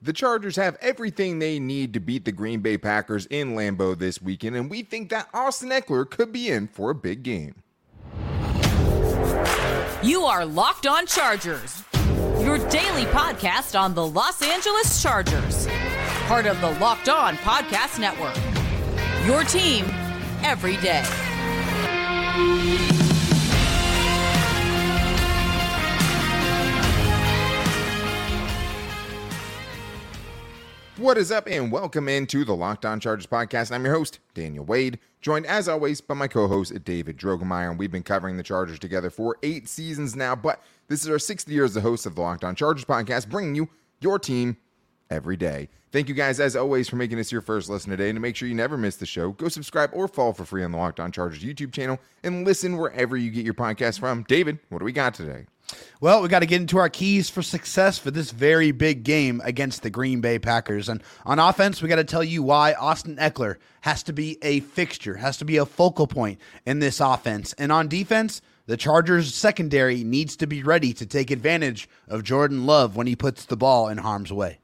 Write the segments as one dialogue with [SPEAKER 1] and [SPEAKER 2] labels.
[SPEAKER 1] The Chargers have everything they need to beat the Green Bay Packers in Lambeau this weekend, and we think that Austin Ekeler could be in for a big game.
[SPEAKER 2] You are Locked On Chargers, your daily podcast on the Los Angeles Chargers, part of the Locked On Podcast Network. Your team every day.
[SPEAKER 1] What is up, and welcome into the Locked On Chargers podcast. I'm your host, Daniel Wade, joined as always by my co host, David Drogemeyer. And we've been covering the Chargers together for eight seasons now, but this is our sixth year as the host of the Locked On Chargers podcast, bringing you your team every day. Thank you guys, as always, for making this your first listen today. And to make sure you never miss the show, go subscribe or follow for free on the Locked On Chargers YouTube channel and listen wherever you get your podcast from. David, what do we got today?
[SPEAKER 3] Well, we got to get into our keys for success for this very big game against the Green Bay Packers. And on offense, we got to tell you why Austin Ekeler has to be a fixture, has to be a focal point in this offense. And on defense, the Chargers secondary needs to be ready to take advantage of Jordan Love when he puts the ball in harm's way.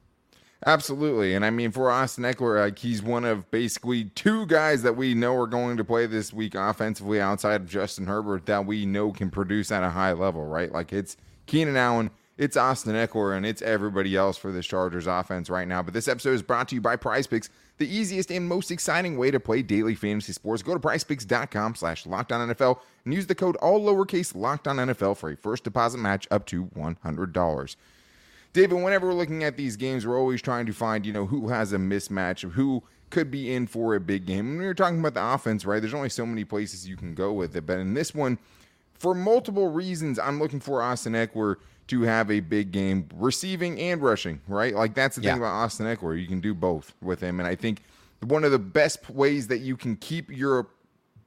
[SPEAKER 1] Absolutely. And I mean, for Austin Ekeler, like he's one of basically two guys that we know are going to play this week offensively outside of Justin Herbert that we know can produce at a high level, right? Like it's Keenan Allen, it's Austin Ekeler, and it's everybody else for the Chargers offense right now. But this episode is brought to you by Prize Picks, the easiest and most exciting way to play daily fantasy sports. Go to prizepicks.com slash NFL and use the code all lowercase NFL for a first deposit match up to $100. David, whenever we're looking at these games, we're always trying to find, you know, who has a mismatch who could be in for a big game. When you're talking about the offense, right, there's only so many places you can go with it. But in this one, for multiple reasons, I'm looking for Austin Ekeler to have a big game, receiving and rushing, right? Like that's the yeah. thing about Austin Ekeler. You can do both with him. And I think one of the best ways that you can keep your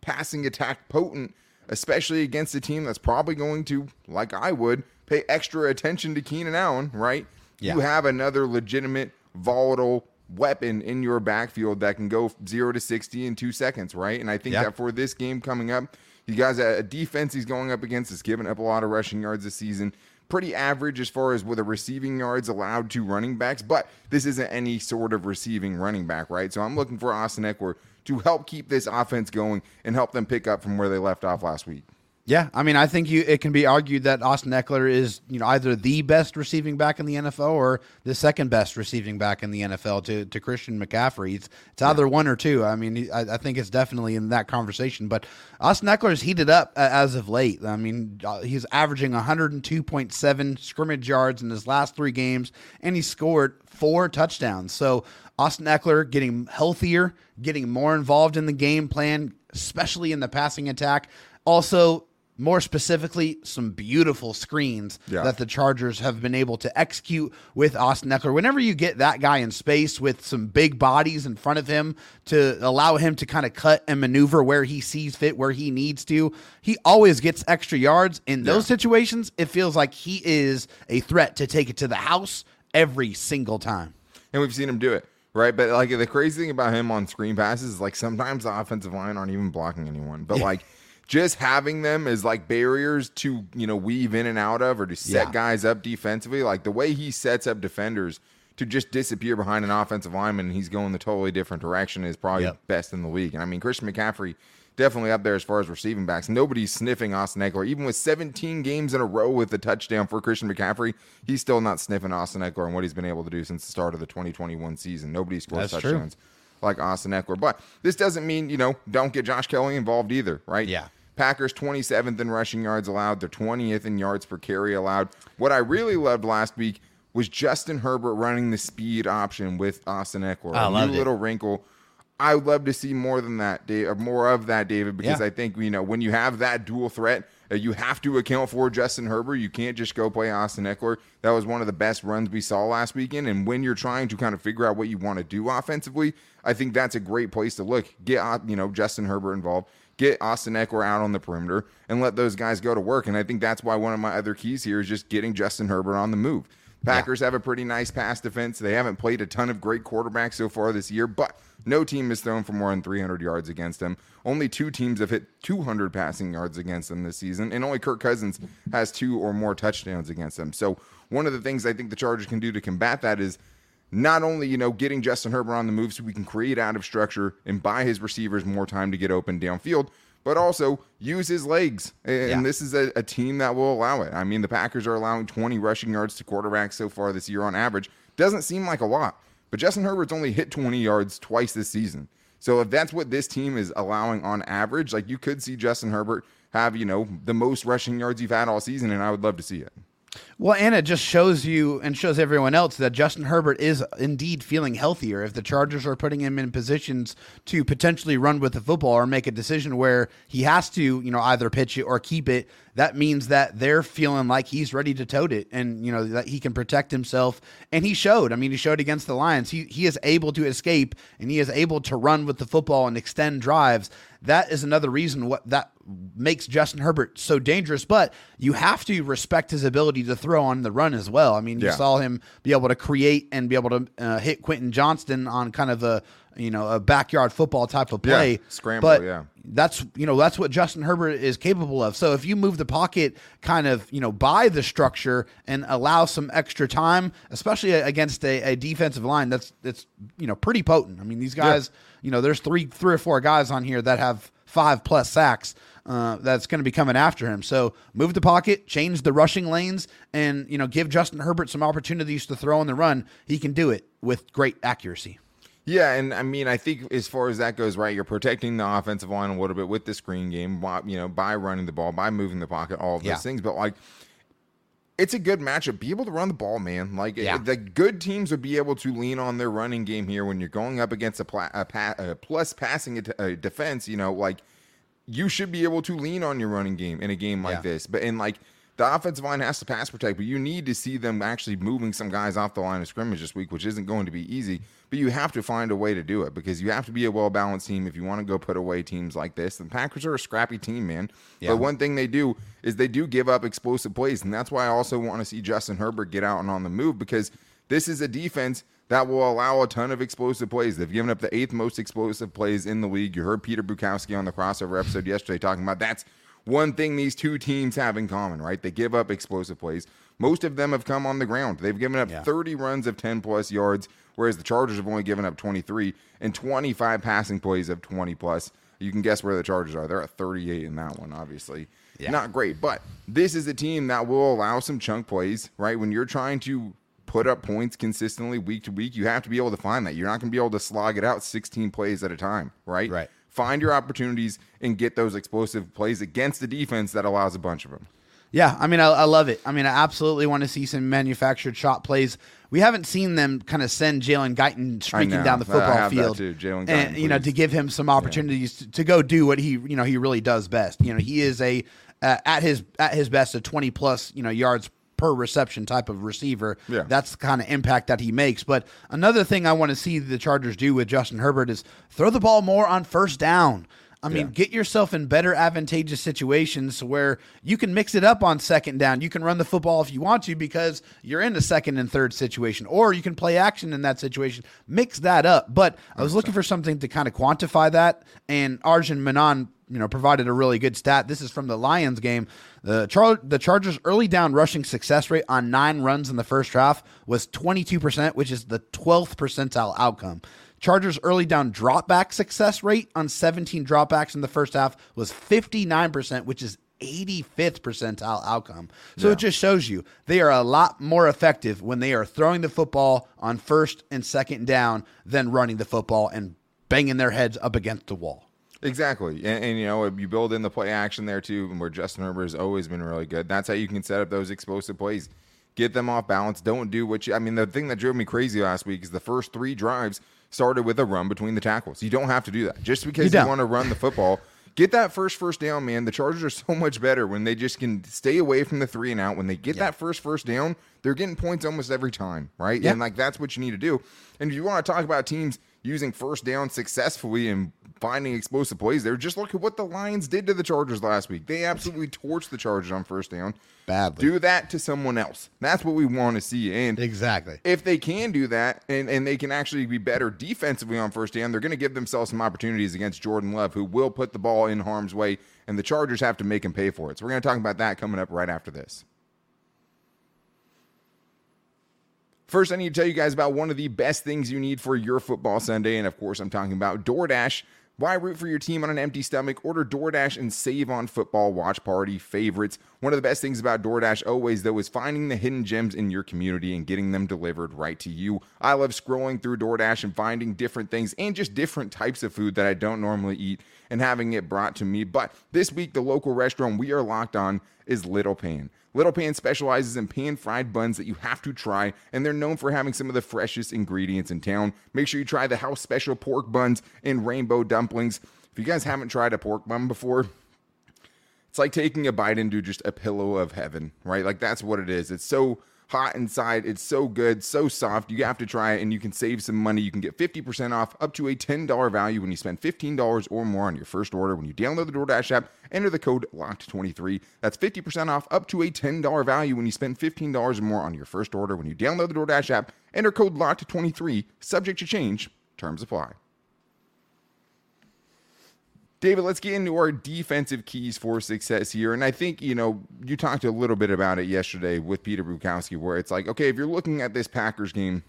[SPEAKER 1] passing attack potent, especially against a team that's probably going to, like I would, pay extra attention to Keenan Allen, right? Yeah. You have another legitimate, volatile weapon in your backfield that can go zero to 60 in two seconds, right? And I think yeah. that for this game coming up, you guys, a defense he's going up against is giving up a lot of rushing yards this season. Pretty average as far as with the receiving yards allowed to running backs, but this isn't any sort of receiving running back, right? So I'm looking for Austin Ekeler to help keep this offense going and help them pick up from where they left off last week.
[SPEAKER 3] Yeah, I mean, I think you it can be argued that Austin Ekeler is you know either the best receiving back in the NFL or the second best receiving back in the NFL to, to Christian McCaffrey. It's, it's either one or two. I mean, I, I, think it's definitely in that conversation. But Austin Ekeler has heated up as of late. I mean, uh, he's averaging 102.7 scrimmage yards in his last three games, and he scored four touchdowns. So Austin Ekeler getting healthier, getting more involved in the game plan, especially in the passing attack. Also, more specifically, some beautiful screens yeah. that the Chargers have been able to execute with Austin Ekeler. Whenever you get that guy in space with some big bodies in front of him to allow him to kind of cut and maneuver where he sees fit, where he needs to, he always gets extra yards. In those yeah. situations, it feels like he is a threat to take it to the house every single time.
[SPEAKER 1] And we've seen him do it right? But like the crazy thing about him on screen passes is like sometimes the offensive line aren't even blocking anyone, but like just having them as like barriers to you know weave in and out of or to set yeah. guys up defensively. Like the way he sets up defenders to just disappear behind an offensive lineman and he's going the totally different direction is probably yep. best in the league. And i mean christian mccaffrey definitely up there as far as receiving backs. Nobody's sniffing austin ekeler. Even with 17 games in a row with a touchdown for christian mccaffrey he's still not sniffing austin ekeler and what he's been able to do since the start of the 2021 season. Nobody scores That's touchdowns true. like austin ekeler. But this doesn't mean you know don't get josh Kelley involved either right?
[SPEAKER 3] Yeah
[SPEAKER 1] Packers 27th in rushing yards allowed. They're 20th in yards per carry allowed. What I really loved last week was Justin Herbert running the speed option with Austin Ekeler.
[SPEAKER 3] I
[SPEAKER 1] a new little it. wrinkle. I would love to see more than that, Dave, more of that, David, because yeah. I think you know when you have that dual threat, uh, you have to account for Justin Herbert. You can't just go play Austin Ekeler. That was one of the best runs we saw last weekend. And when you're trying to kind of figure out what you want to do offensively, I think that's a great place to look. Get uh, you know Justin Herbert involved get Austin Ekeler out on the perimeter and let those guys go to work. And I think that's why one of my other keys here is just getting Justin Herbert on the move. Packers yeah. have a pretty nice pass defense. They haven't played a ton of great quarterbacks so far this year, but no team has thrown for more than 300 yards against them. Only two teams have hit 200 passing yards against them this season, and only Kirk Cousins has two or more touchdowns against them. So, one of the things I think the Chargers can do to combat that is not only, you know, getting Justin Herbert on the move so we can create out of structure and buy his receivers more time to get open downfield, but also use his legs. And
[SPEAKER 3] Yeah.
[SPEAKER 1] this is a, a team that will allow it. I mean, the Packers are allowing 20 rushing yards to quarterbacks so far this year on average. Doesn't seem like a lot, but Justin Herbert's only hit 20 yards twice this season. So if that's what this team is allowing on average, like you could see Justin Herbert have, you know, the most rushing yards you've had all season, and I would love to see it.
[SPEAKER 3] Well, and it just shows you and shows everyone else that Justin Herbert is indeed feeling healthier. If the Chargers are putting him in positions to potentially run with the football or make a decision where he has to, you know, either pitch it or keep it, that means that they're feeling like he's ready to tote it and, you know, that he can protect himself. And he showed. I mean, he showed against the Lions. He he is able to escape and he is able to run with the football and extend drives. That is another reason what that makes Justin Herbert so dangerous, but you have to respect his ability to throw on the run as well. I mean, you
[SPEAKER 1] Yeah.
[SPEAKER 3] saw him be able to create and be able to uh, hit Quentin Johnston on kind of a you know a backyard football type of play.
[SPEAKER 1] Yeah, scramble,
[SPEAKER 3] but
[SPEAKER 1] yeah.
[SPEAKER 3] That's you know that's what Justin Herbert is capable of. So if you move the pocket kind of you know by the structure and allow some extra time, especially against a, a defensive line that's that's you know pretty potent. I mean these guys, you know, there's three three or four guys on here that have five plus sacks uh, that's going to be coming after him. So move the pocket, change the rushing lanes, and you know give Justin Herbert some opportunities to throw on the run. He can do it with great accuracy.
[SPEAKER 1] Yeah, and I mean, I think as far as that goes, right, you're protecting the offensive line a little bit with the screen game, by- you know, by running the ball, by moving the pocket, all of those
[SPEAKER 3] Yeah.
[SPEAKER 1] things. But like, it's a good matchup. Be able to run the ball, man. Like
[SPEAKER 3] Yeah.
[SPEAKER 1] the good teams would be able to lean on their running game here when you're going up against a, pla- a, pa- a plus passing a, a defense. You know, like you should be able to lean on your running game in a game like
[SPEAKER 3] Yeah.
[SPEAKER 1] this. But in like the offensive line has to pass protect, but you need to see them actually moving some guys off the line of scrimmage this week, which isn't going to be easy. But you have to find a way to do it because you have to be a well balanced team if you want to go put away teams like this. The Packers are a scrappy team, man.
[SPEAKER 3] Yeah.
[SPEAKER 1] But one thing they do is they do give up explosive plays, and that's why I also want to see Justin Herbert get out and on the move because this is a defense that will allow a ton of explosive plays. They've given up the eighth most explosive plays in the league. You heard Peter Bukowski on the crossover episode yesterday talking about that's one thing these two teams have in common, right? They give up explosive plays. Most of them have come on the ground. They've given up
[SPEAKER 3] Yeah.
[SPEAKER 1] 30 runs of 10 plus yards, whereas the Chargers have only given up 23 and 25 passing plays of 20 plus. You can guess where the Chargers are. They're at 38 in that one, obviously.
[SPEAKER 3] Yeah.
[SPEAKER 1] Not great, but this is a team that will allow some chunk plays, right? When you're trying to put up points consistently week to week, you have to be able to find that. You're not going to be able to slog it out 16 plays at a time, right?
[SPEAKER 3] Right.
[SPEAKER 1] Find your opportunities and get those explosive plays against the defense that allows a bunch of them.
[SPEAKER 3] Yeah, I mean, I, I love it. I mean, I absolutely want to see some manufactured shot plays. We haven't seen them kind of send Jalen Guyton streaking down the football field.
[SPEAKER 1] Jalen
[SPEAKER 3] and
[SPEAKER 1] Guyton,
[SPEAKER 3] you know, to give him some opportunities to, to go do what he, you know, he really does best. You know, he is a uh, at his at his best a twenty plus, you know, yards per reception type of receiver.
[SPEAKER 1] Yeah.
[SPEAKER 3] That's the kind of impact that he makes. But another thing I want to see the Chargers do with Justin Herbert is throw the ball more on first down. I mean,
[SPEAKER 1] Yeah.
[SPEAKER 3] get yourself in better advantageous situations where you can mix it up on second down. You can run the football if you want to because you're in a second and third situation, or you can play action in that situation. Mix that up. But I was looking for something to kind of quantify that, and Arjun Menon, you know, provided a really good stat. This is from the Lions game. The Char- the Chargers' early down rushing success rate on nine runs in the first half was 22%, which is the 12th percentile outcome. Chargers early down dropback success rate on 17 dropbacks in the first half was 59%, which is 85th percentile outcome. So it just shows you they are a lot more effective when they are throwing the football on first and second down than running the football and banging their heads up against the wall.
[SPEAKER 1] Exactly. And, and, you know, you build in the play action there too, and where Justin Herbert has always been really good. That's how you can set up those explosive plays. Get them off balance. Don't do what you I mean, the thing that drove me crazy last week is the first three drives started with a run between the tackles. You don't have to do that. Just because you,
[SPEAKER 3] don't.
[SPEAKER 1] want to run the football, get that first first down, man. The Chargers are so much better when they just can stay away from the three and out. When they get that first first down, they're getting points almost every time, right?
[SPEAKER 3] Yeah.
[SPEAKER 1] And like that's what you need to do. And if you want to talk about teams using first down successfully and finding explosive plays there, just look at what the Lions did to the Chargers last week. They absolutely torched the Chargers on first down.
[SPEAKER 3] Badly.
[SPEAKER 1] Do that to someone else. That's what we want to see. And
[SPEAKER 3] Exactly.
[SPEAKER 1] if they can do that and, and they can actually be better defensively on first down, they're going to give themselves some opportunities against Jordan Love, who will put the ball in harm's way, and the Chargers have to make him pay for it. So we're going to talk about that coming up right after this. First, I need to tell you guys about one of the best things you need for your football Sunday. And of course, I'm talking about DoorDash. Why root for your team on an empty stomach? Order DoorDash and save on football watch party favorites. One of the best things about DoorDash always, though, is finding the hidden gems in your community and getting them delivered right to you. I love scrolling through DoorDash and finding different things and just different types of food that I don't normally eat and having it brought to me. But this week, the local restaurant we are locked on is Little Pan. Little Pan specializes in pan fried buns that you have to try, and they're known for having some of the freshest ingredients in town. Make sure you try the house special pork buns and rainbow dumplings. If you guys haven't tried a pork bun before, it's like taking a bite into just a pillow of heaven, right? Like that's what it is. It's so hot inside. It's so good, so soft. You have to try it and you can save some money. You can get 50% off up to a $10 value when you spend $15 or more on your first order. When you download the DoorDash app, enter the code LOCKED23. That's 50% off up to a $10 value when you spend $15 or more on your first order. When you download the DoorDash app, enter code LOCKED23. Subject to change. Terms apply. David, let's get into our defensive keys for success here. And I think, you know, you talked a little bit about it yesterday with Peter Bukowski, where it's like, okay, if you're looking at this Packers game,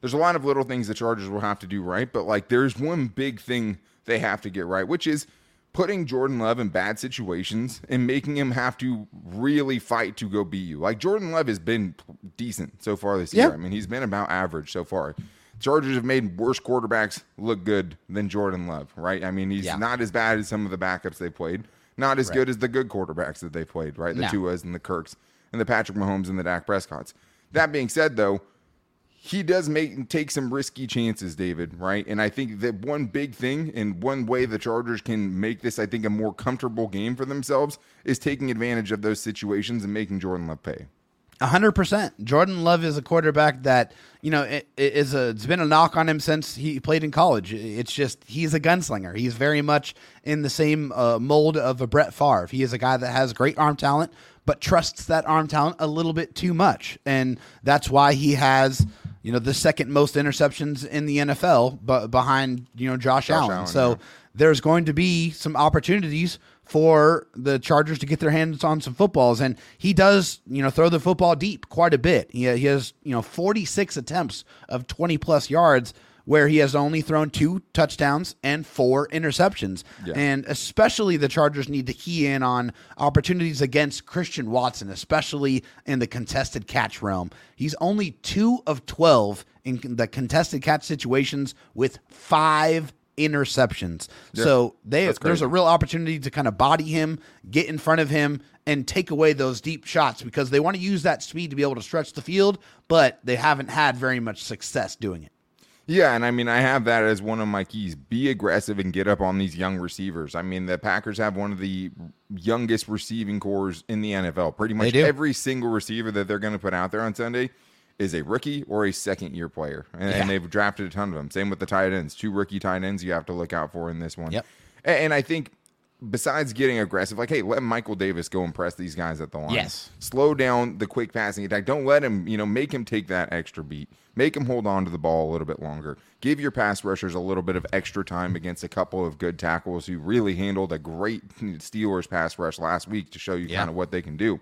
[SPEAKER 1] there's a lot of little things the Chargers will have to do right, but like there's one big thing they have to get right, which is putting Jordan Love in bad situations and making him have to really fight to go beat you. Like Jordan Love has been decent so far this year. I mean, he's been about average so far. Chargers have made worse quarterbacks look good than Jordan Love, right? I mean, he's
[SPEAKER 3] Yeah.
[SPEAKER 1] not as bad as some of the backups they played, not as good as the good quarterbacks that they played, right? The
[SPEAKER 3] No.
[SPEAKER 1] Tuas and the Kirks and the Patrick Mahomes and the Dak Prescotts. That being said, though, he does make take some risky chances, David, right? And I think that one big thing and one way the Chargers can make this, I think, a more comfortable game for themselves is taking advantage of those situations and making Jordan Love pay.
[SPEAKER 3] A hundred percent. Jordan Love is a quarterback that you know it, it is a. It's been a knock on him since he played in college. It's just he's a gunslinger. He's very much in the same uh, mold of a Brett Favre. He is a guy that has great arm talent, but trusts that arm talent a little bit too much, and that's why he has you know the second most interceptions in the NFL, but behind you know Josh, Allen.
[SPEAKER 1] Allen,
[SPEAKER 3] So
[SPEAKER 1] yeah.
[SPEAKER 3] there's going to be some opportunities for the Chargers to get their hands on some footballs, and he does, you know, throw the football deep quite a bit. He, he has, you know, 46 attempts of 20 plus yards, where he has only thrown two touchdowns and four interceptions.
[SPEAKER 1] Yeah.
[SPEAKER 3] And especially the Chargers need to key in on opportunities against Christian Watson, especially in the contested catch realm. He's only two of 12 in the contested catch situations with five interceptions. So they there's a real opportunity to kind of body him, get in front of him, and take away those deep shots because they want to use that speed to be able to stretch the field, but they haven't had very much success doing it.
[SPEAKER 1] Yeah, and I mean, I have that as one of my keys. Be aggressive and get up on these young receivers. I mean, the Packers have one of the youngest receiving cores in the NFL. Pretty much every single receiver that they're going to put out there on Sunday is a rookie or a second year player. And, and they've drafted a ton of them. Same with the tight ends. Two rookie tight ends you have to look out for in this one.
[SPEAKER 3] Yep.
[SPEAKER 1] A- And, I think besides getting aggressive, like, hey, let Michael Davis go and press these guys at the line.
[SPEAKER 3] Yes.
[SPEAKER 1] Slow down the quick passing attack. Don't let him, you know, make him take that extra beat. Make him hold on to the ball a little bit longer. Give your pass rushers a little bit of extra time against a couple of good tackles who really handled a great Steelers pass rush last week to show you
[SPEAKER 3] Yeah.
[SPEAKER 1] kind of what they can do.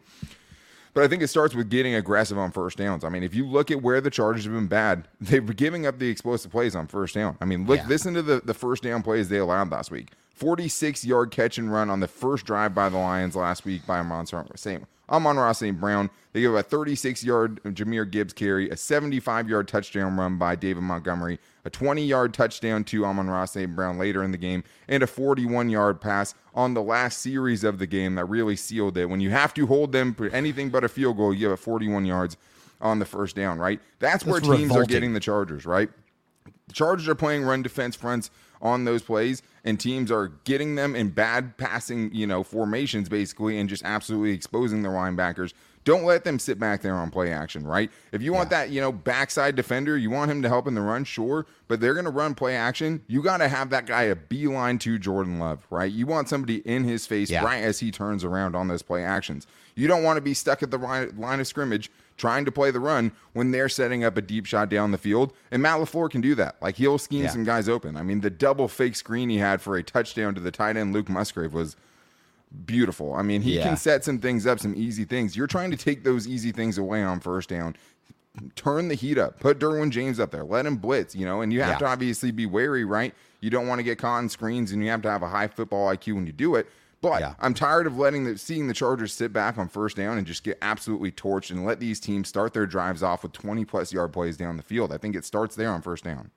[SPEAKER 1] But I think it starts with getting aggressive on first downs. I mean, if you look at where the Chargers have been bad, they've been giving up the explosive plays on first down. I mean, look,
[SPEAKER 3] Yeah.
[SPEAKER 1] listen to the, the first down plays they allowed last week. 46 yard catch and run on the first drive by the Lions last week by Amon St. Amon Ross St. Brown. They give a 36 yard Jahmyr Gibbs carry, a 75 yard touchdown run by David Montgomery, a 20 yard touchdown to Amon Ross St. Brown later in the game, and a 41 yard pass on the last series of the game that really sealed it. When you have to hold them for anything but a field goal, you have 41 yards on the first down, right? That's where
[SPEAKER 3] That's
[SPEAKER 1] teams are getting the Chargers, right? The Chargers are playing run defense fronts on those plays, and teams are getting them in bad passing, you know, formations basically, and just absolutely exposing their linebackers. Don't let them sit back there on play action, right? If you want that, you know, backside defender, you want him to help in the run, sure, but they're going to run play action. You got to have that guy a beeline to Jordan Love, right? You want somebody in his face
[SPEAKER 3] Yeah.
[SPEAKER 1] right as he turns around on those play actions. You don't want to be stuck at the line line of scrimmage trying to play the run when they're setting up a deep shot down the field. And Matt LaFleur can do that. Like he'll scheme
[SPEAKER 3] Yeah.
[SPEAKER 1] some guys open. I mean, the double fake screen he had for a touchdown to the tight end Luke Musgrave was beautiful. I mean, he
[SPEAKER 3] Yeah.
[SPEAKER 1] can set some things up, some easy things. You're trying to take those easy things away on first down. turn the heat up. Put Derwin James up there. Let him blitz, you know, and you have
[SPEAKER 3] Yeah.
[SPEAKER 1] to obviously be wary, right? You don't want to get caught in screens and you have to have a high football IQ when you do it. But
[SPEAKER 3] Yeah.
[SPEAKER 1] I'm tired of letting the seeing the Chargers sit back on first down and just get absolutely torched and let these teams start their drives off with 20 plus yard plays down the field. I think it starts there on first down.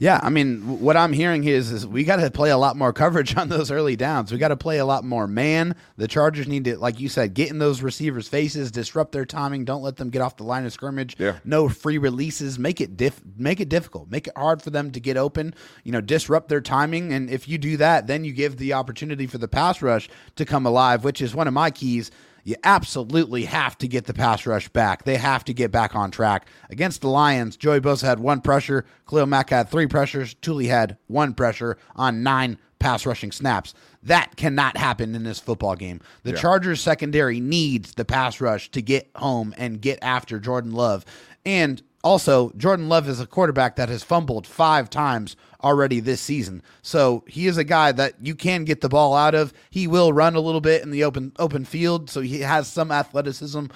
[SPEAKER 3] Yeah, I mean, what I'm hearing is, is we got to play a lot more coverage on those early downs. We got to play a lot more man. The Chargers need to, like you said, get in those receivers' faces, disrupt their timing. Don't let them get off the line of scrimmage.
[SPEAKER 1] Yeah.
[SPEAKER 3] No free releases. Make it diff, make it difficult. Make it hard for them to get open. You know, disrupt their timing. And if you do that, then you give the opportunity for the pass rush to come alive, which is one of my keys you absolutely have to get the pass rush back. They have to get back on track. Against the Lions, Joey Bosa had one pressure. Khalil Mack had three pressures. Tuli had one pressure on nine pass rushing snaps. That cannot happen in this football game. The
[SPEAKER 1] Yeah.
[SPEAKER 3] Chargers secondary needs the pass rush to get home and get after Jordan Love. And also, Jordan Love is a quarterback that has fumbled five times already this season. So he is a guy that you can get the ball out of. He will run a little bit in the open open field, so he has some athleticism.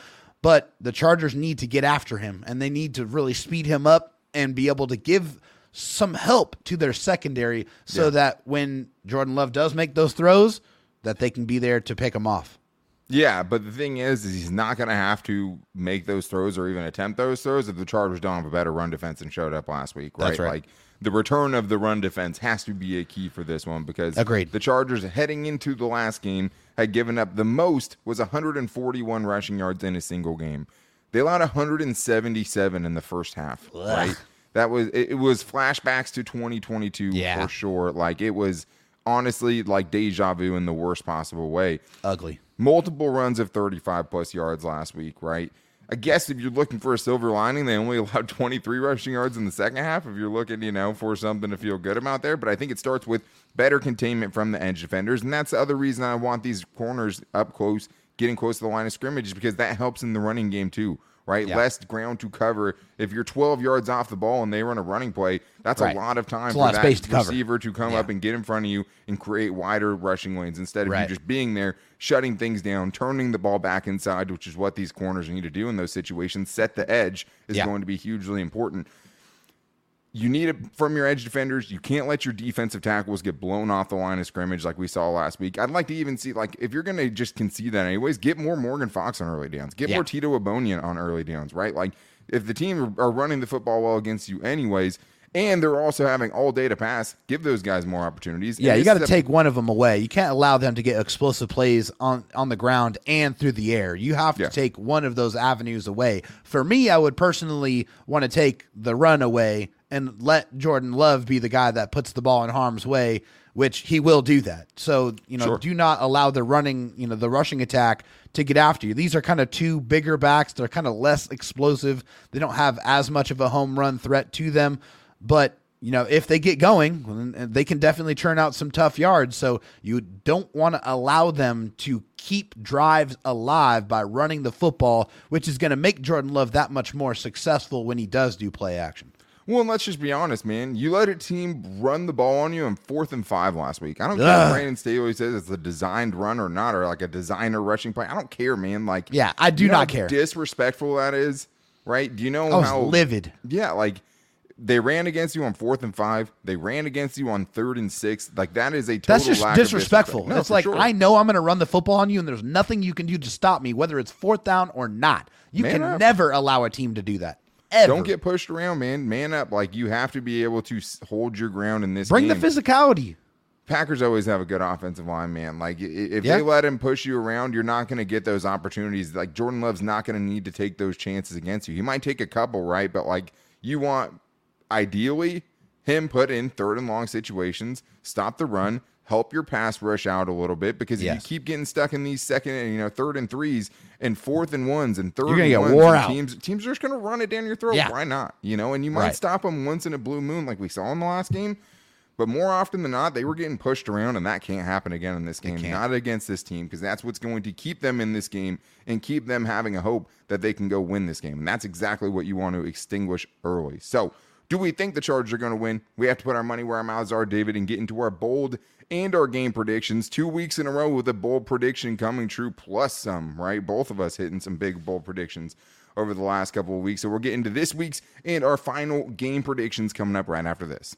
[SPEAKER 3] But the Chargers need to get after him, and they need to really speed him up and be able to give some help to their secondary, so
[SPEAKER 1] Yeah.
[SPEAKER 3] that when Jordan Love does make those throws, that they can be there to pick him off.
[SPEAKER 1] Yeah, but the thing is, is he's not going to have to make those throws or even attempt those throws if the Chargers don't have a better run defense and showed up last week, right?
[SPEAKER 3] That's right.
[SPEAKER 1] Like the return of the run defense has to be a key for this one because
[SPEAKER 3] Agreed.
[SPEAKER 1] the Chargers heading into the last game had given up the most was 141 rushing yards in a single game. They allowed 177 in the first half, right? That was it, it was flashbacks to 2022
[SPEAKER 3] Yeah.
[SPEAKER 1] for sure. Like it was honestly like deja vu in the worst possible way
[SPEAKER 3] Ugly.
[SPEAKER 1] multiple runs of 35 plus yards last week, right? I guess if you're looking for a silver lining, they only allowed 23 rushing yards in the second half. If you're looking, you know, for something to feel good about there, but I think it starts with better containment from the edge defenders, and that's the other reason I want these corners up close, getting close to the line of scrimmage, is because that helps in the running game too, right?
[SPEAKER 3] Yeah.
[SPEAKER 1] Less ground to cover. If you're 12 yards off the ball and they run a running play, that's
[SPEAKER 3] Right.
[SPEAKER 1] a lot of time
[SPEAKER 3] It's
[SPEAKER 1] for that
[SPEAKER 3] to cover.
[SPEAKER 1] receiver to come
[SPEAKER 3] Yeah.
[SPEAKER 1] up and get in front of you and create wider rushing lanes instead of
[SPEAKER 3] Right.
[SPEAKER 1] you just being there, shutting things down, turning the ball back inside, which is what these corners need to do in those situations. Set the edge is
[SPEAKER 3] Yeah.
[SPEAKER 1] going to be hugely important. You need it from your edge defenders. You can't let your defensive tackles get blown off the line of scrimmage like we saw last week. I'd like to even see like if you're going to just concede that anyways, get more Morgan Fox on early downs. Get
[SPEAKER 3] Yeah.
[SPEAKER 1] more Tito Ogbonnia on early downs, right? Like if the team are running the football well against you anyways, and they're also having all day to pass, give those guys more opportunities.
[SPEAKER 3] Yeah, you got to take one of them away. You can't allow them to get explosive plays on on the ground and through the air. You have to
[SPEAKER 1] Yeah.
[SPEAKER 3] take one of those avenues away. For me, I would personally want to take the run away and let Jordan Love be the guy that puts the ball in harm's way, which he will do that. So, you know,
[SPEAKER 1] Sure.
[SPEAKER 3] do not allow the running, you know, the rushing attack to get after you. These are kind of two bigger backs. They're kind of less explosive. They don't have as much of a home run threat to them, but you know, if they get going, uh, they can definitely churn out some tough yards. So you don't want to allow them to keep drives alive by running the football, which is going to make Jordan Love that much more successful when he does do play action.
[SPEAKER 1] Well, and let's just be honest, man. You let a team run the ball on you in fourth and five last week. I don't care
[SPEAKER 3] Ugh.
[SPEAKER 1] if Brandon Staley says it's a designed run or not, or like a designer rushing play. I don't care, man. Like,
[SPEAKER 3] Yeah, I do
[SPEAKER 1] you know
[SPEAKER 3] not
[SPEAKER 1] how
[SPEAKER 3] care.
[SPEAKER 1] Disrespectful that is, right? Do you know
[SPEAKER 3] I was
[SPEAKER 1] how
[SPEAKER 3] livid.
[SPEAKER 1] Yeah, like they ran against you on fourth and five. They ran against you on third and six. Like that is a total
[SPEAKER 3] That's just disrespectful.
[SPEAKER 1] disrespect. No,
[SPEAKER 3] it's like
[SPEAKER 1] sure.
[SPEAKER 3] I know I'm going to run the football on you, and there's nothing you can do to stop me, whether it's fourth down or not. You
[SPEAKER 1] Man
[SPEAKER 3] can
[SPEAKER 1] up.
[SPEAKER 3] never allow a team to do that. Ever.
[SPEAKER 1] don't get pushed around, man. Man up. Like you have to be able to hold your ground in this.
[SPEAKER 3] bring the physicality.
[SPEAKER 1] Packers always have a good offensive line, man. Like if
[SPEAKER 3] Yeah.
[SPEAKER 1] they let him push you around, you're not going to get those opportunities. Like Jordan Love's not going to need to take those chances against you. He might take a couple, right? But like you want ideally him put in third and long situations, stop the run, help your pass rush out a little bit because if
[SPEAKER 3] Yes.
[SPEAKER 1] you keep getting stuck in these second and you know third and threes and fourth and ones and 3rd
[SPEAKER 3] You're gonna
[SPEAKER 1] and
[SPEAKER 3] get
[SPEAKER 1] ones
[SPEAKER 3] wore
[SPEAKER 1] and
[SPEAKER 3] out.
[SPEAKER 1] teams teams are just going to run it down your throat.
[SPEAKER 3] Yeah.
[SPEAKER 1] Why not? You know, and you might
[SPEAKER 3] Right.
[SPEAKER 1] stop them once in a blue moon like we saw in the last game. But more often than not, they were getting pushed around, and that can't happen again in this game. Not against this team, because that's what's going to keep them in this game and keep them having a hope that they can go win this game. And that's exactly what you want to extinguish early. So, do we think the Chargers are going to win? We have to put our money where our mouths are, David, and get into our bold and our game predictions. Two weeks in a row with a bold prediction coming true, plus some, right? Both of us hitting some big bold predictions. over the last couple of weeks. So we'll get into this week's and our final game predictions coming up right after this.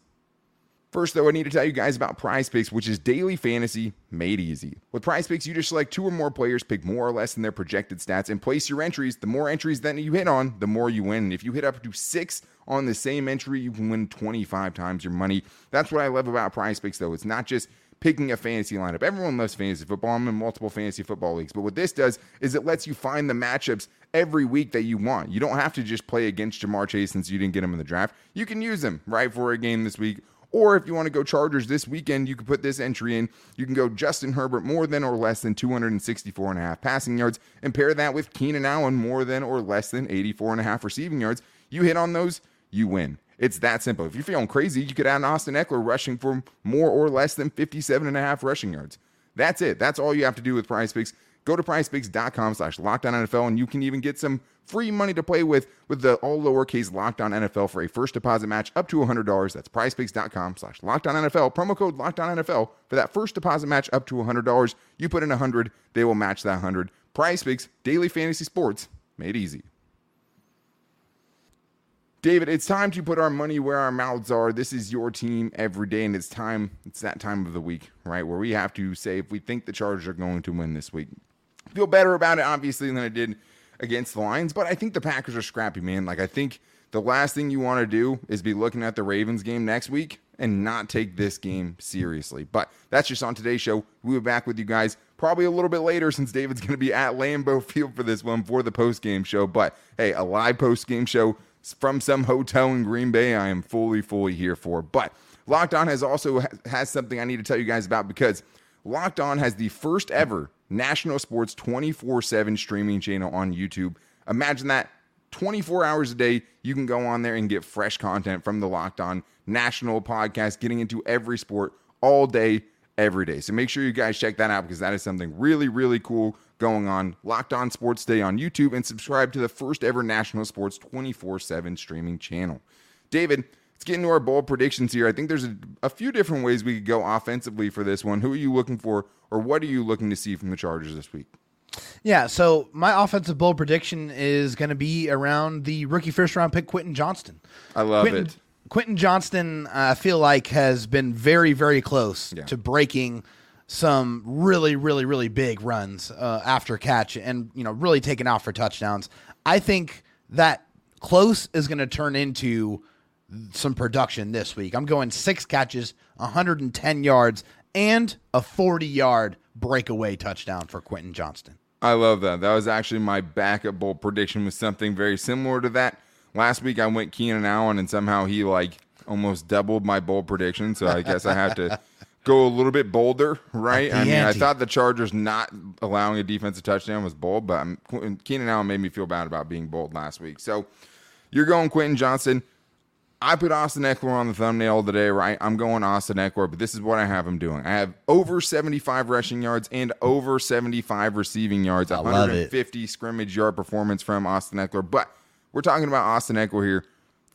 [SPEAKER 1] First, though, I need to tell you guys about Prize Picks, which is daily fantasy made easy. With Prize Picks, you just select two or more players, pick more or less than their projected stats, and place your entries. The more entries that you hit on, the more you win. And if you hit up to six on the same entry, you can win 25 times your money. That's what I love about Prize Picks, though. It's not just picking a fantasy lineup. Everyone loves fantasy football. I'm in multiple fantasy football leagues. But what this does is it lets you find the matchups every week that you want. You don't have to just play against Ja'Marr Chase since you didn't get him in the draft. You can use him, right, for a game this week or if you want to go Chargers this weekend, you can put this entry in. You can go Justin Herbert more than or less than 264 and a half passing yards and pair that with Keenan Allen more than or less than 84 and a half receiving yards. You hit on those, you win. It's that simple. If you're feeling crazy, you could add an Austin Ekeler rushing for more or less than 57 and a half rushing yards. That's it. That's all you have to do with prize picks. Go to prizepicks.com slash Locked On NFL, and you can even get some free money to play with with the all lowercase Locked On NFL for a first deposit match up to $100. That's prizepicks.com slash Locked On NFL. Promo code Locked On NFL for that first deposit match up to $100. You put in 100 they will match that 100 Prize Picks, daily fantasy sports, made easy. David, it's time to put our money where our mouths are. This is your team every day, and it's time, it's that time of the week, right? Where we have to say if we think the Chargers are going to win this week. Feel better about it, obviously, than I did against the Lions, but I think the Packers are scrappy, man. Like, I think the last thing you want to do is be looking at the Ravens game next week and not take this game seriously. But that's just on today's show. We'll be back with you guys probably a little bit later since David's going to be at Lambeau Field for this one for the post game show. But hey, a live post game show from some hotel in Green Bay, I am fully, fully here for. But Locked On has also has something I need to tell you guys about because Locked On has the first ever national sports 24 7 streaming channel on YouTube. Imagine that 24 hours a day, you can go on there and get fresh content from the Locked On National podcast, getting into every sport all day, every day. So make sure you guys check that out because that is something really, really cool going on. Locked On Sports Day on YouTube and subscribe to the first ever national sports 24 7 streaming channel. David, let's get into our bold predictions here. I think there's a, a, few different ways we could go offensively for this one. Who are you looking for, or what are you looking to see from the Chargers this week?
[SPEAKER 3] Yeah, so my offensive bold prediction is going to be around the rookie first round pick, Quentin Johnston.
[SPEAKER 1] I love
[SPEAKER 3] Quentin,
[SPEAKER 1] it.
[SPEAKER 3] Quentin Johnston, I feel like, has been very, very close yeah. to breaking some really, really, really big runs uh, after catch and, you know, really taking out for touchdowns. I think that close is going to turn into some production this week. I'm going six catches, 110 yards, and a 40 yard breakaway touchdown for Quentin Johnston.
[SPEAKER 1] I love that. That was actually my backup bowl prediction was something very similar to that. Last week I went Keenan Allen and somehow he like almost doubled my bold prediction. So I guess I have to go a little bit bolder, right? I mean, ante. I thought the Chargers not allowing a defensive touchdown was bold, but I'm, Keenan Allen made me feel bad about being bold last week. So you're going Quentin Johnston. I put Austin Ekeler on the thumbnail today, right? I'm going Austin Ekeler, but this is what I have him doing. I have over 75 rushing yards and over 75 receiving yards, 150 scrimmage yard performance from Austin Ekeler. But we're talking about Austin Ekeler here.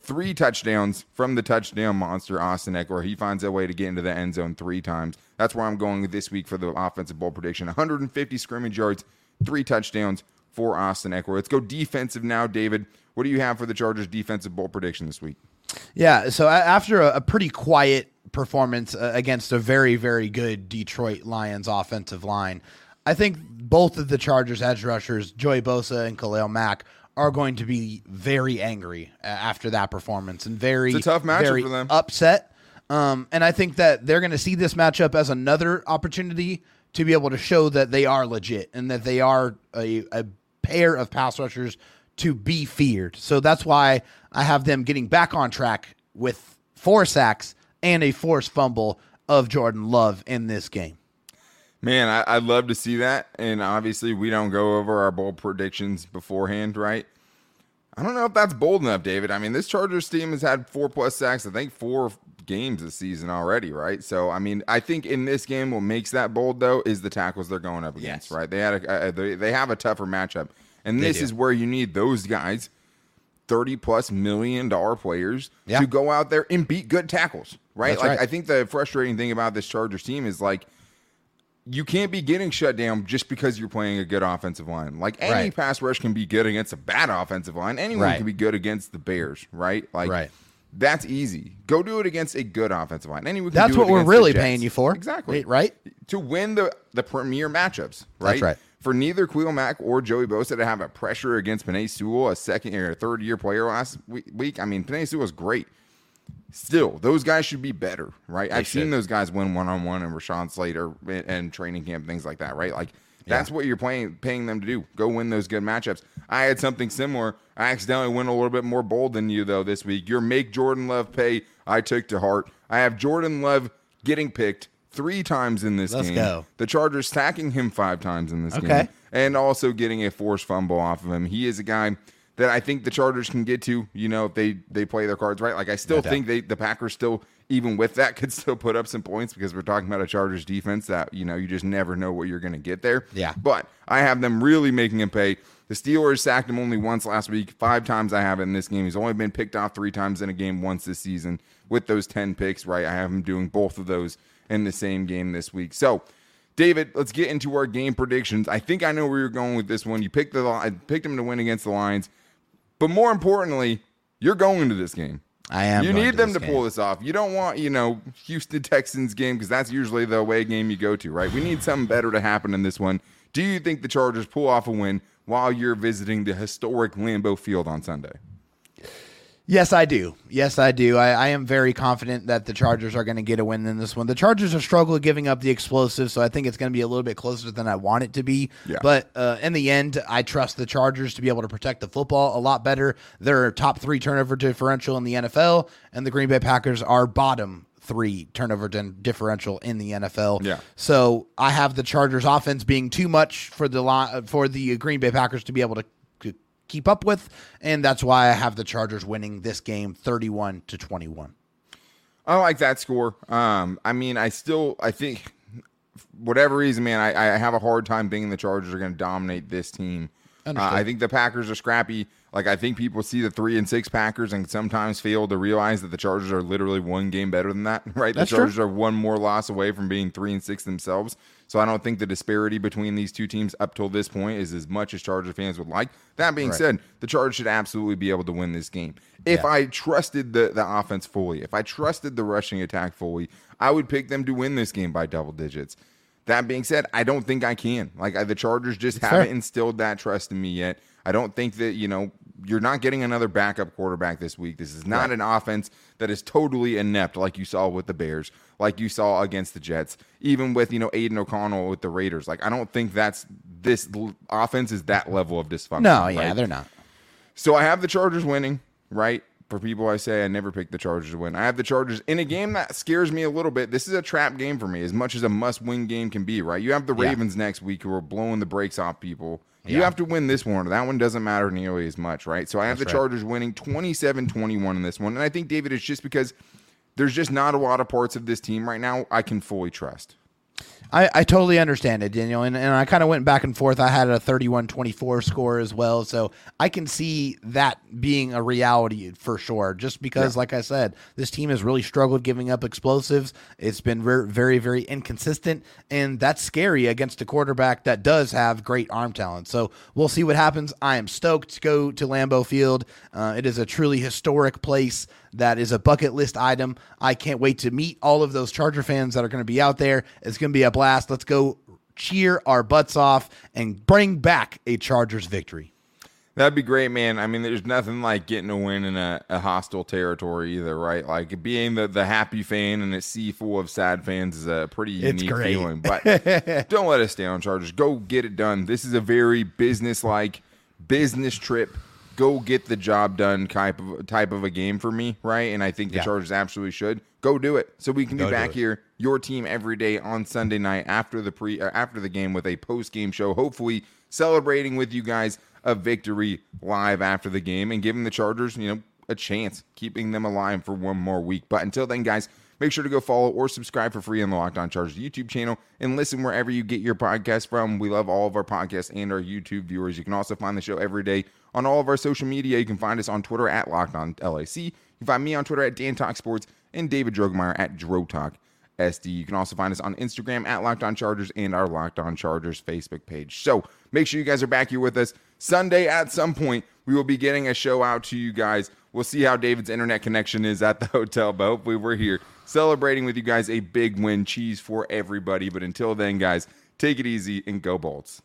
[SPEAKER 1] Three touchdowns from the touchdown monster, Austin Ekeler. He finds a way to get into the end zone three times. That's where I'm going this week for the offensive bowl prediction 150 scrimmage yards, three touchdowns for Austin Ekeler. Let's go defensive now, David. What do you have for the Chargers defensive bowl prediction this week?
[SPEAKER 3] Yeah, so after a, a pretty quiet performance uh, against a very, very good Detroit Lions offensive line, I think both of the Chargers edge rushers, Joey Bosa and Khalil Mack, are going to be very angry uh, after that performance and very
[SPEAKER 1] it's a tough matchup
[SPEAKER 3] very
[SPEAKER 1] for them.
[SPEAKER 3] upset. Um, and I think that they're going to see this matchup as another opportunity to be able to show that they are legit and that they are a, a pair of pass rushers to be feared. So that's why I have them getting back on track with four sacks and a forced fumble of Jordan Love in this game.
[SPEAKER 1] Man, I, would love to see that. And obviously, we don't go over our bold predictions beforehand, right? I don't know if that's bold enough, David. I mean, this Chargers team has had four plus sacks, I think four games this season already, right? So, I mean, I think in this game, what makes that bold though is the tackles they're going up against, yes. right? They had a, a, they, they have a tougher matchup, and they this do. is where you need those guys 30 plus million dollar players yeah. to go out there and beat good tackles, right?
[SPEAKER 3] That's
[SPEAKER 1] like
[SPEAKER 3] right.
[SPEAKER 1] I think the frustrating thing about this Chargers team is like you can't be getting shut down just because you're playing a good offensive line. Like any
[SPEAKER 3] Right.
[SPEAKER 1] pass rush can be good against a bad offensive line. Anyone
[SPEAKER 3] Right.
[SPEAKER 1] can be good against the Bears, right? Like
[SPEAKER 3] Right.
[SPEAKER 1] that's easy. Go do it against a good offensive line. Anyone
[SPEAKER 3] That's what we're really paying you for.
[SPEAKER 1] Exactly.
[SPEAKER 3] Right?
[SPEAKER 1] To win the the premier matchups, right?
[SPEAKER 3] That's right.
[SPEAKER 1] For neither Khalil Mack or Joey Bosa to have a pressure against Penei Sewell, a second or a third year player last week. I mean, Penei Sewell was great. Still, those guys should be better, right? I've seen those guys win one on one and Rashawn Slater and- and training camp, things like that, right? Like that's what you're playing, paying them to do. Go win those good matchups. I had something similar. I accidentally went a little bit more bold than you though this week. Your make Jordan Love pay. I took to heart. I have Jordan Love getting picked three times in this
[SPEAKER 3] Let's
[SPEAKER 1] game.
[SPEAKER 3] go.
[SPEAKER 1] The Chargers stacking him five times in this
[SPEAKER 3] Okay.
[SPEAKER 1] game, and also getting a forced fumble off of him. He is a guy that I think the Chargers can get to. You know, if they they play their cards right. Like I still
[SPEAKER 3] No
[SPEAKER 1] think they the Packers still even with that could still put up some points because we're talking about a Chargers defense that you know you just never know what you're going to get there.
[SPEAKER 3] Yeah.
[SPEAKER 1] But I have them really making him pay. The Steelers sacked him only once last week. Five times I have it in this game. He's only been picked off three times in a game once this season with those 10 picks, right? I have him doing both of those in the same game this week. So, David, let's get into our game predictions. I think I know where you're going with this one. You picked the I picked him to win against the Lions. But more importantly, you're going to this game.
[SPEAKER 3] I am
[SPEAKER 1] You need
[SPEAKER 3] to
[SPEAKER 1] them to pull this off. You don't want, you know, Houston Texans game because that's usually the away game you go to, right? We need something better to happen in this one. Do you think the Chargers pull off a win while you're visiting the historic Lambeau Field on Sunday?
[SPEAKER 3] Yes, I do. Yes, I do. I, I am very confident that the Chargers are going to get a win in this one. The Chargers are struggling giving up the explosive, so I think it's going to be a little bit closer than I want it to be.
[SPEAKER 1] Yeah.
[SPEAKER 3] But uh, in the end, I trust the Chargers to be able to protect the football a lot better. They're top three turnover differential in the NFL, and the Green Bay Packers are bottom three turnover differential in the NFL.
[SPEAKER 1] Yeah.
[SPEAKER 3] So I have the Chargers offense being too much for the li- for the Green Bay Packers to be able to keep up with, and that's why I have the Chargers winning this game 31 to 21.
[SPEAKER 1] I like that score. Um, I mean, I still, I think, whatever reason, man, I, I have a hard time thinking the Chargers are going to dominate this team. Uh, I think the Packers are scrappy. Like I think people see the three and six Packers and sometimes fail to realize that the Chargers are literally one game better than that. Right?
[SPEAKER 3] That's
[SPEAKER 1] the
[SPEAKER 3] true.
[SPEAKER 1] Chargers are one more loss away from being three and six themselves. So I don't think the disparity between these two teams up till this point is as much as Charger fans would like. That being
[SPEAKER 3] Right.
[SPEAKER 1] said, the Chargers should absolutely be able to win this game. If
[SPEAKER 3] Yeah.
[SPEAKER 1] I trusted the, the offense fully, if I trusted the rushing attack fully, I would pick them to win this game by double digits. That being said, I don't think I can. Like I, the Chargers just haven't
[SPEAKER 3] fair.
[SPEAKER 1] instilled that trust in me yet. I don't think that you know you're not getting another backup quarterback this week. This is not an offense that is totally inept like you saw with the Bears, like you saw against the Jets, even with you know Aidan O'Connell with the Raiders. Like I don't think that's this offense is that level of dysfunction.
[SPEAKER 3] No, yeah,
[SPEAKER 1] right?
[SPEAKER 3] they're not.
[SPEAKER 1] So I have the Chargers winning, right? For people I say I never pick the Chargers to win. I have the Chargers in a game that scares me a little bit. This is a trap game for me, as much as a must-win game can be, right? You have the
[SPEAKER 3] Yeah.
[SPEAKER 1] Ravens next week who are blowing the brakes off people. You
[SPEAKER 3] Yeah.
[SPEAKER 1] have to win this one. That one doesn't matter nearly as much, right? So I have
[SPEAKER 3] That's
[SPEAKER 1] the
[SPEAKER 3] right.
[SPEAKER 1] Chargers winning 27-21 in this one. And I think David it's just because there's just not a lot of parts of this team right now I can fully trust.
[SPEAKER 3] I, I totally understand it, Daniel. And, and I kind of went back and forth. I had a 31 24 score as well. So I can see that being a reality for sure. Just because, like I said, this team has really struggled giving up explosives. It's been ver- very, very inconsistent. And that's scary against a quarterback that does have great arm talent. So we'll see what happens. I am stoked to go to Lambeau Field. Uh, it is a truly historic place that is a bucket list item. I can't wait to meet all of those Charger fans that are going to be out there. It's going to be a blast. Let's go cheer our butts off and bring back a Chargers victory.
[SPEAKER 1] That'd be great, man. I mean, there's nothing like getting a win in a, a hostile territory either, right? Like being the, the happy fan and a sea full of sad fans is a pretty unique feeling. But don't let us down, Chargers. Go get it done. This is a very business like business trip. Go get the job done type of type of a game for me, right? And I think the
[SPEAKER 3] Yeah.
[SPEAKER 1] Chargers absolutely should go do it. So we can be
[SPEAKER 3] Go do
[SPEAKER 1] back here, your team every day on Sunday night after the pre uh, after the game with a post game show. Hopefully celebrating with you guys a victory live after the game and giving the Chargers, you know, a chance, keeping them alive for one more week. But until then, guys, make sure to go follow or subscribe for free on the Locked On Chargers YouTube channel and listen wherever you get your podcast from. We love all of our podcasts and our YouTube viewers. You can also find the show every day on all of our social media. You can find us on Twitter at Locked On LAC. You can find me on Twitter at Dan Talk Sports and David Drogemeyer at Dro Talk SD. You can also find us on Instagram at Locked On Chargers and our Locked On Chargers Facebook page. So make sure you guys are back here with us Sunday at some point. We will be getting a show out to you guys. We'll see how David's internet connection is at the hotel, but hopefully we're here celebrating with you guys a big win. Cheese for everybody. But until then, guys, take it easy and go Bolts.